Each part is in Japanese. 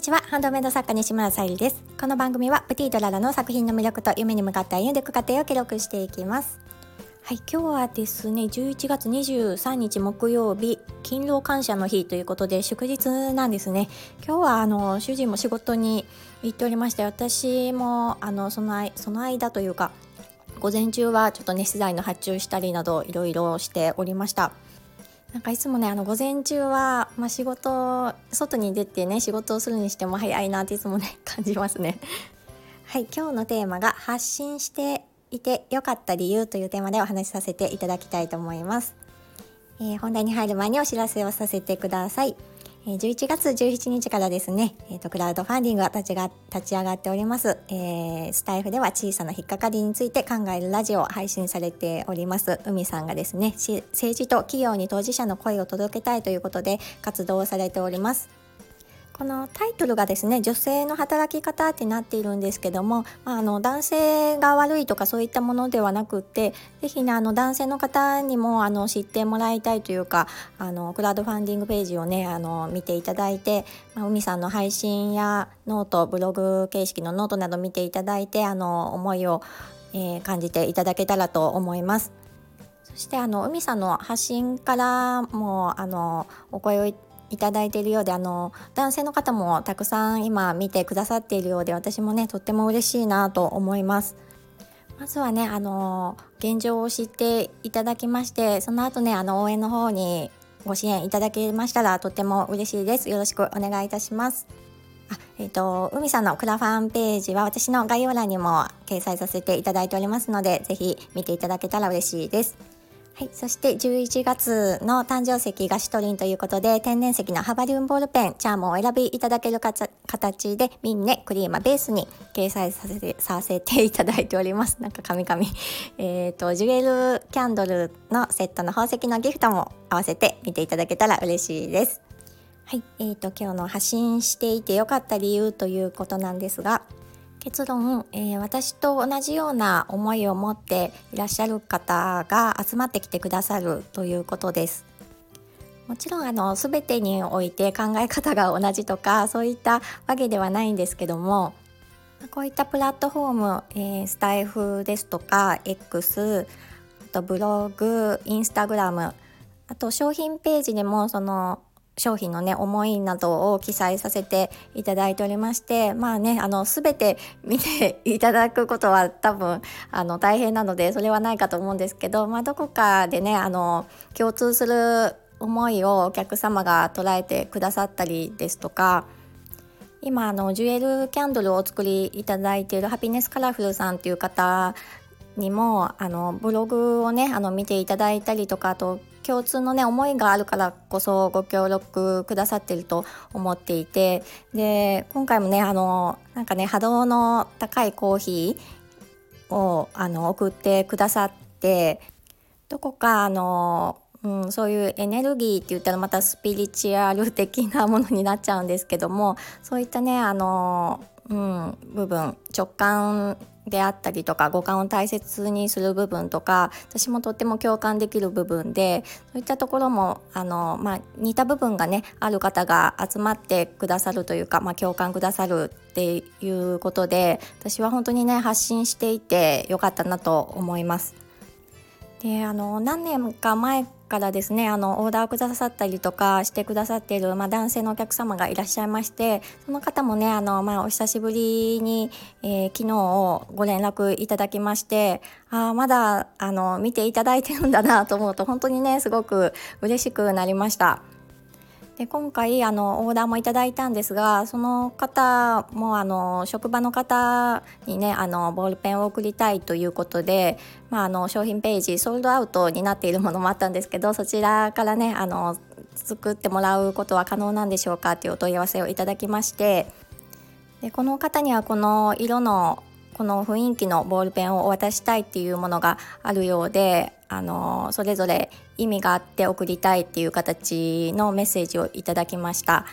にちは。ハンドメイド作家西村さゆりです。この番組はプティドララの作品の魅力と夢に向かって歩んでいく過程を記録していきます。はい今日はですね11月23日木曜日勤労感謝の日ということで祝日なんですね。今日はあの主人も仕事に行っておりまして私もあのそのその間というか午前中はちょっとね資材の発注したりなどいろいろしておりました。なんかいつもねあの午前中は、まあ、仕事外に出てね仕事をするにしても早いなっていつもね感じますね。はい今日のテーマが発信していて良かった理由というテーマでお話しさせていただきたいと思います。えー、本題に入る前にお知らせをさせてください。11月17日からですね、えーと、クラウドファンディングが立ちが立ち上がっております、えー、スタイフでは小さな引っかかりについて考えるラジオを配信されております。海さんがですね政治と企業に当事者の声を届けたいということで活動をされております。このタイトルがですね女性の働き方ってなっているんですけども、まあ、あの男性が悪いとかそういったものではなくって是非ねあの男性の方にもあの知ってもらいたいというかあのクラウドファンディングページをねあの見ていただいて、まあ、海さんの配信やノートブログ形式のノートなど見ていただいてあの思いを、えー、感じていただけたらと思います。そしてあの海さんの発信からもあのお声をいただいているようであの男性の方もたくさん今見てくださっているようで私もねとっても嬉しいなと思います。まずはねあの現状を知っていただきましてその後ねあの応援の方にご支援いただけましたらとっても嬉しいです。よろしくお願いいたします。あえっ、ー、と海さんのクラファンページは私の概要欄にも掲載させていただいておりますのでぜひ見ていただけたら嬉しいです。はい、そして11月の誕生石がシトリンということで天然石のハバリウムボールペンチャームをお選びいただける形でミンネクリーマベースに掲載させてさせていただいております。なんかカミカミえっ、とジュエルキャンドルのセットの宝石のギフトも合わせて見ていただけたら嬉しいです。はい、えーと今日の発信していて良かった理由ということなんですが結論、えー、私と同じような思いを持っていらっしゃる方が集まってきてくださるということです。もちろんあの全てにおいて考え方が同じとかそういったわけではないんですけどもこういったプラットフォーム、えー、スタイフですとか X あとブログインスタグラムあと商品ページでもその商品のね思いなどを記載させていただいておりましてまあねあの全て見ていただくことは多分あの大変なのでそれはないかと思うんですけど、まあ、どこかでねあの共通する思いをお客様が捉えてくださったりですとか今あのジュエルキャンドルをお作りいただいているハピネスカラフルさんっていう方にもあのブログをねあの見ていただいたりとかあと共通のね思いがあるからこそご協力くださってると思っていてで今回もねあのなんかね波動の高いコーヒーをあの送ってくださってどこかあのうん、そういうエネルギーって言ったらまたスピリチュアル的なものになっちゃうんですけどもそういったねあの、うん、部分直感であったりとか五感を大切にする部分とか私もとっても共感できる部分でそういったところもあの、まあ、似た部分がねある方が集まってくださるというか、まあ、共感くださるっていうことで私は本当にね発信していてよかったなと思います。であの何年か前からですねあのオーダーくださったりとかしてくださっている、まあ、男性のお客様がいらっしゃいましてその方もねあの、まあ、お久しぶりに、えー、昨日をご連絡いただきましてあまだあの見ていただいてるんだなと思うと本当にねすごく嬉しくなりました。で今回あのオーダーもいただいたんですがその方もあの職場の方にねあのボールペンを送りたいということで、まあ、あの商品ページソールドアウトになっているものもあったんですけどそちらからねあの作ってもらうことは可能なんでしょうかというお問い合わせをいただきましてでこの方にはこの色のこの雰囲気のボールペンをお渡ししたいっていうものがあるようであのそれぞれ意味があって送りたいっていう形のメッセージをいただきました。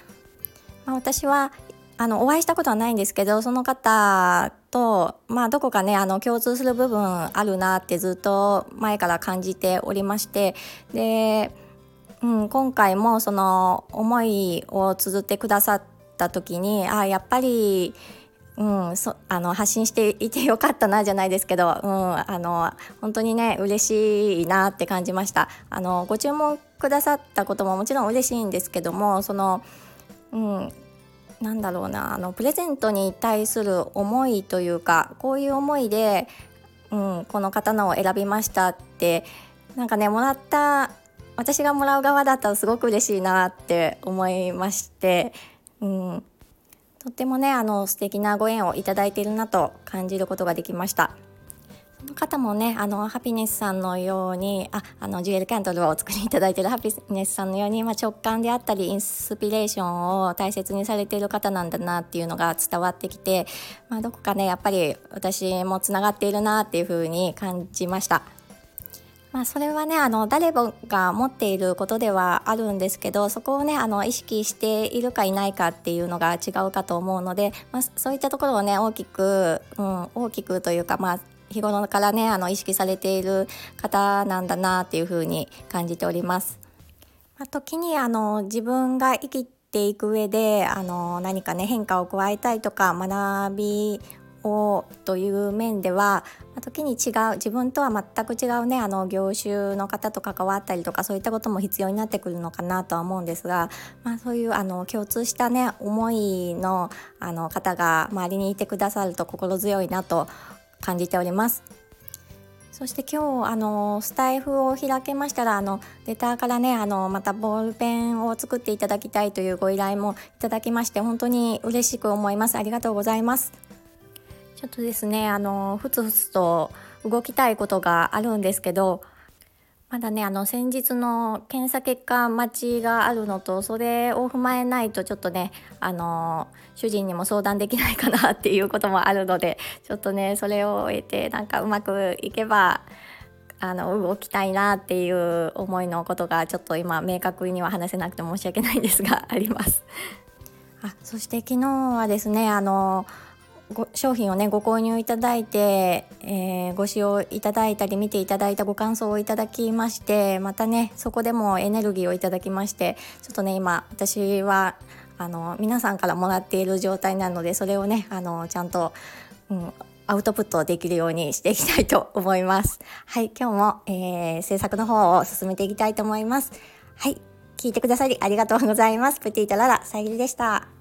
まあ、私はあのお会いしたことはないんですけどその方と、まあ、どこかねあの共通する部分あるなってずっと前から感じておりましてで、うん、今回もその思いを綴ってくださっった時にあやっぱりうん、そあの発信していてよかったなじゃないですけど、うん、あの本当にね嬉しいなって感じました。あのご注文くださったことももちろん嬉しいんですけどもその、うん、なんだろうなあのプレゼントに対する思いというかこういう思いで、うん、この刀を選びましたってなんかねもらった私がもらう側だったらすごく嬉しいなって思いまして、うん、とってもねあの素敵なご縁をいただいているなと感じることができましたその方もねあのハピネスさんのようにああのジュエルキャンドルをお作りいただいているハピネスさんのように、まあ、直感であったりインスピレーションを大切にされている方なんだなっていうのが伝わってきて、まあ、どこかねやっぱり私もつながっているなっていうふうに感じました。まあ、それはねあの誰もが持っていることではあるんですけどそこをねあの意識しているかいないかっていうのが違うかと思うので、まあ、そういったところをね大きく、うん、大きくというかまあ日頃からねあの意識されている方なんだなっていうふうに感じております。まあ、時にあの自分が生きていく上であの何かね変化を加えたいとか学びをという面では、時に違う自分とは全く違うねあの業種の方と関わったりとかそういったことも必要になってくるのかなとは思うんですが、まあ、そういうあの共通したね思いのあの方が周りにいてくださると心強いなと感じております。そして今日あのスタイフを開けましたらあのレターからねあのまたボールペンを作っていただきたいというご依頼もいただきまして本当に嬉しく思いますありがとうございますちょっとですねあのふつふつと動きたいことがあるんですけどまだねあの先日の検査結果待ちがあるのとそれを踏まえないとちょっとねあの主人にも相談できないかなっていうこともあるのでちょっとねそれを終えてなんかうまくいけばあの動きたいなっていう思いのことがちょっと今明確には話せなくて申し訳ないんですがあります。あそして昨日はですねあのご商品をねご購入いただいて、えー、ご使用いただいたり見ていただいたご感想をいただきましてまたねそこでもエネルギーをいただきましてちょっとね今私はあの皆さんからもらっている状態なのでそれをねあのちゃんと、うん、アウトプットできるようにしていきたいと思います。はい、今日も、えー、制作の方を進めていきたいと思います。はい、聞いてくださりありがとうございます。プティートララ、さゆりでした。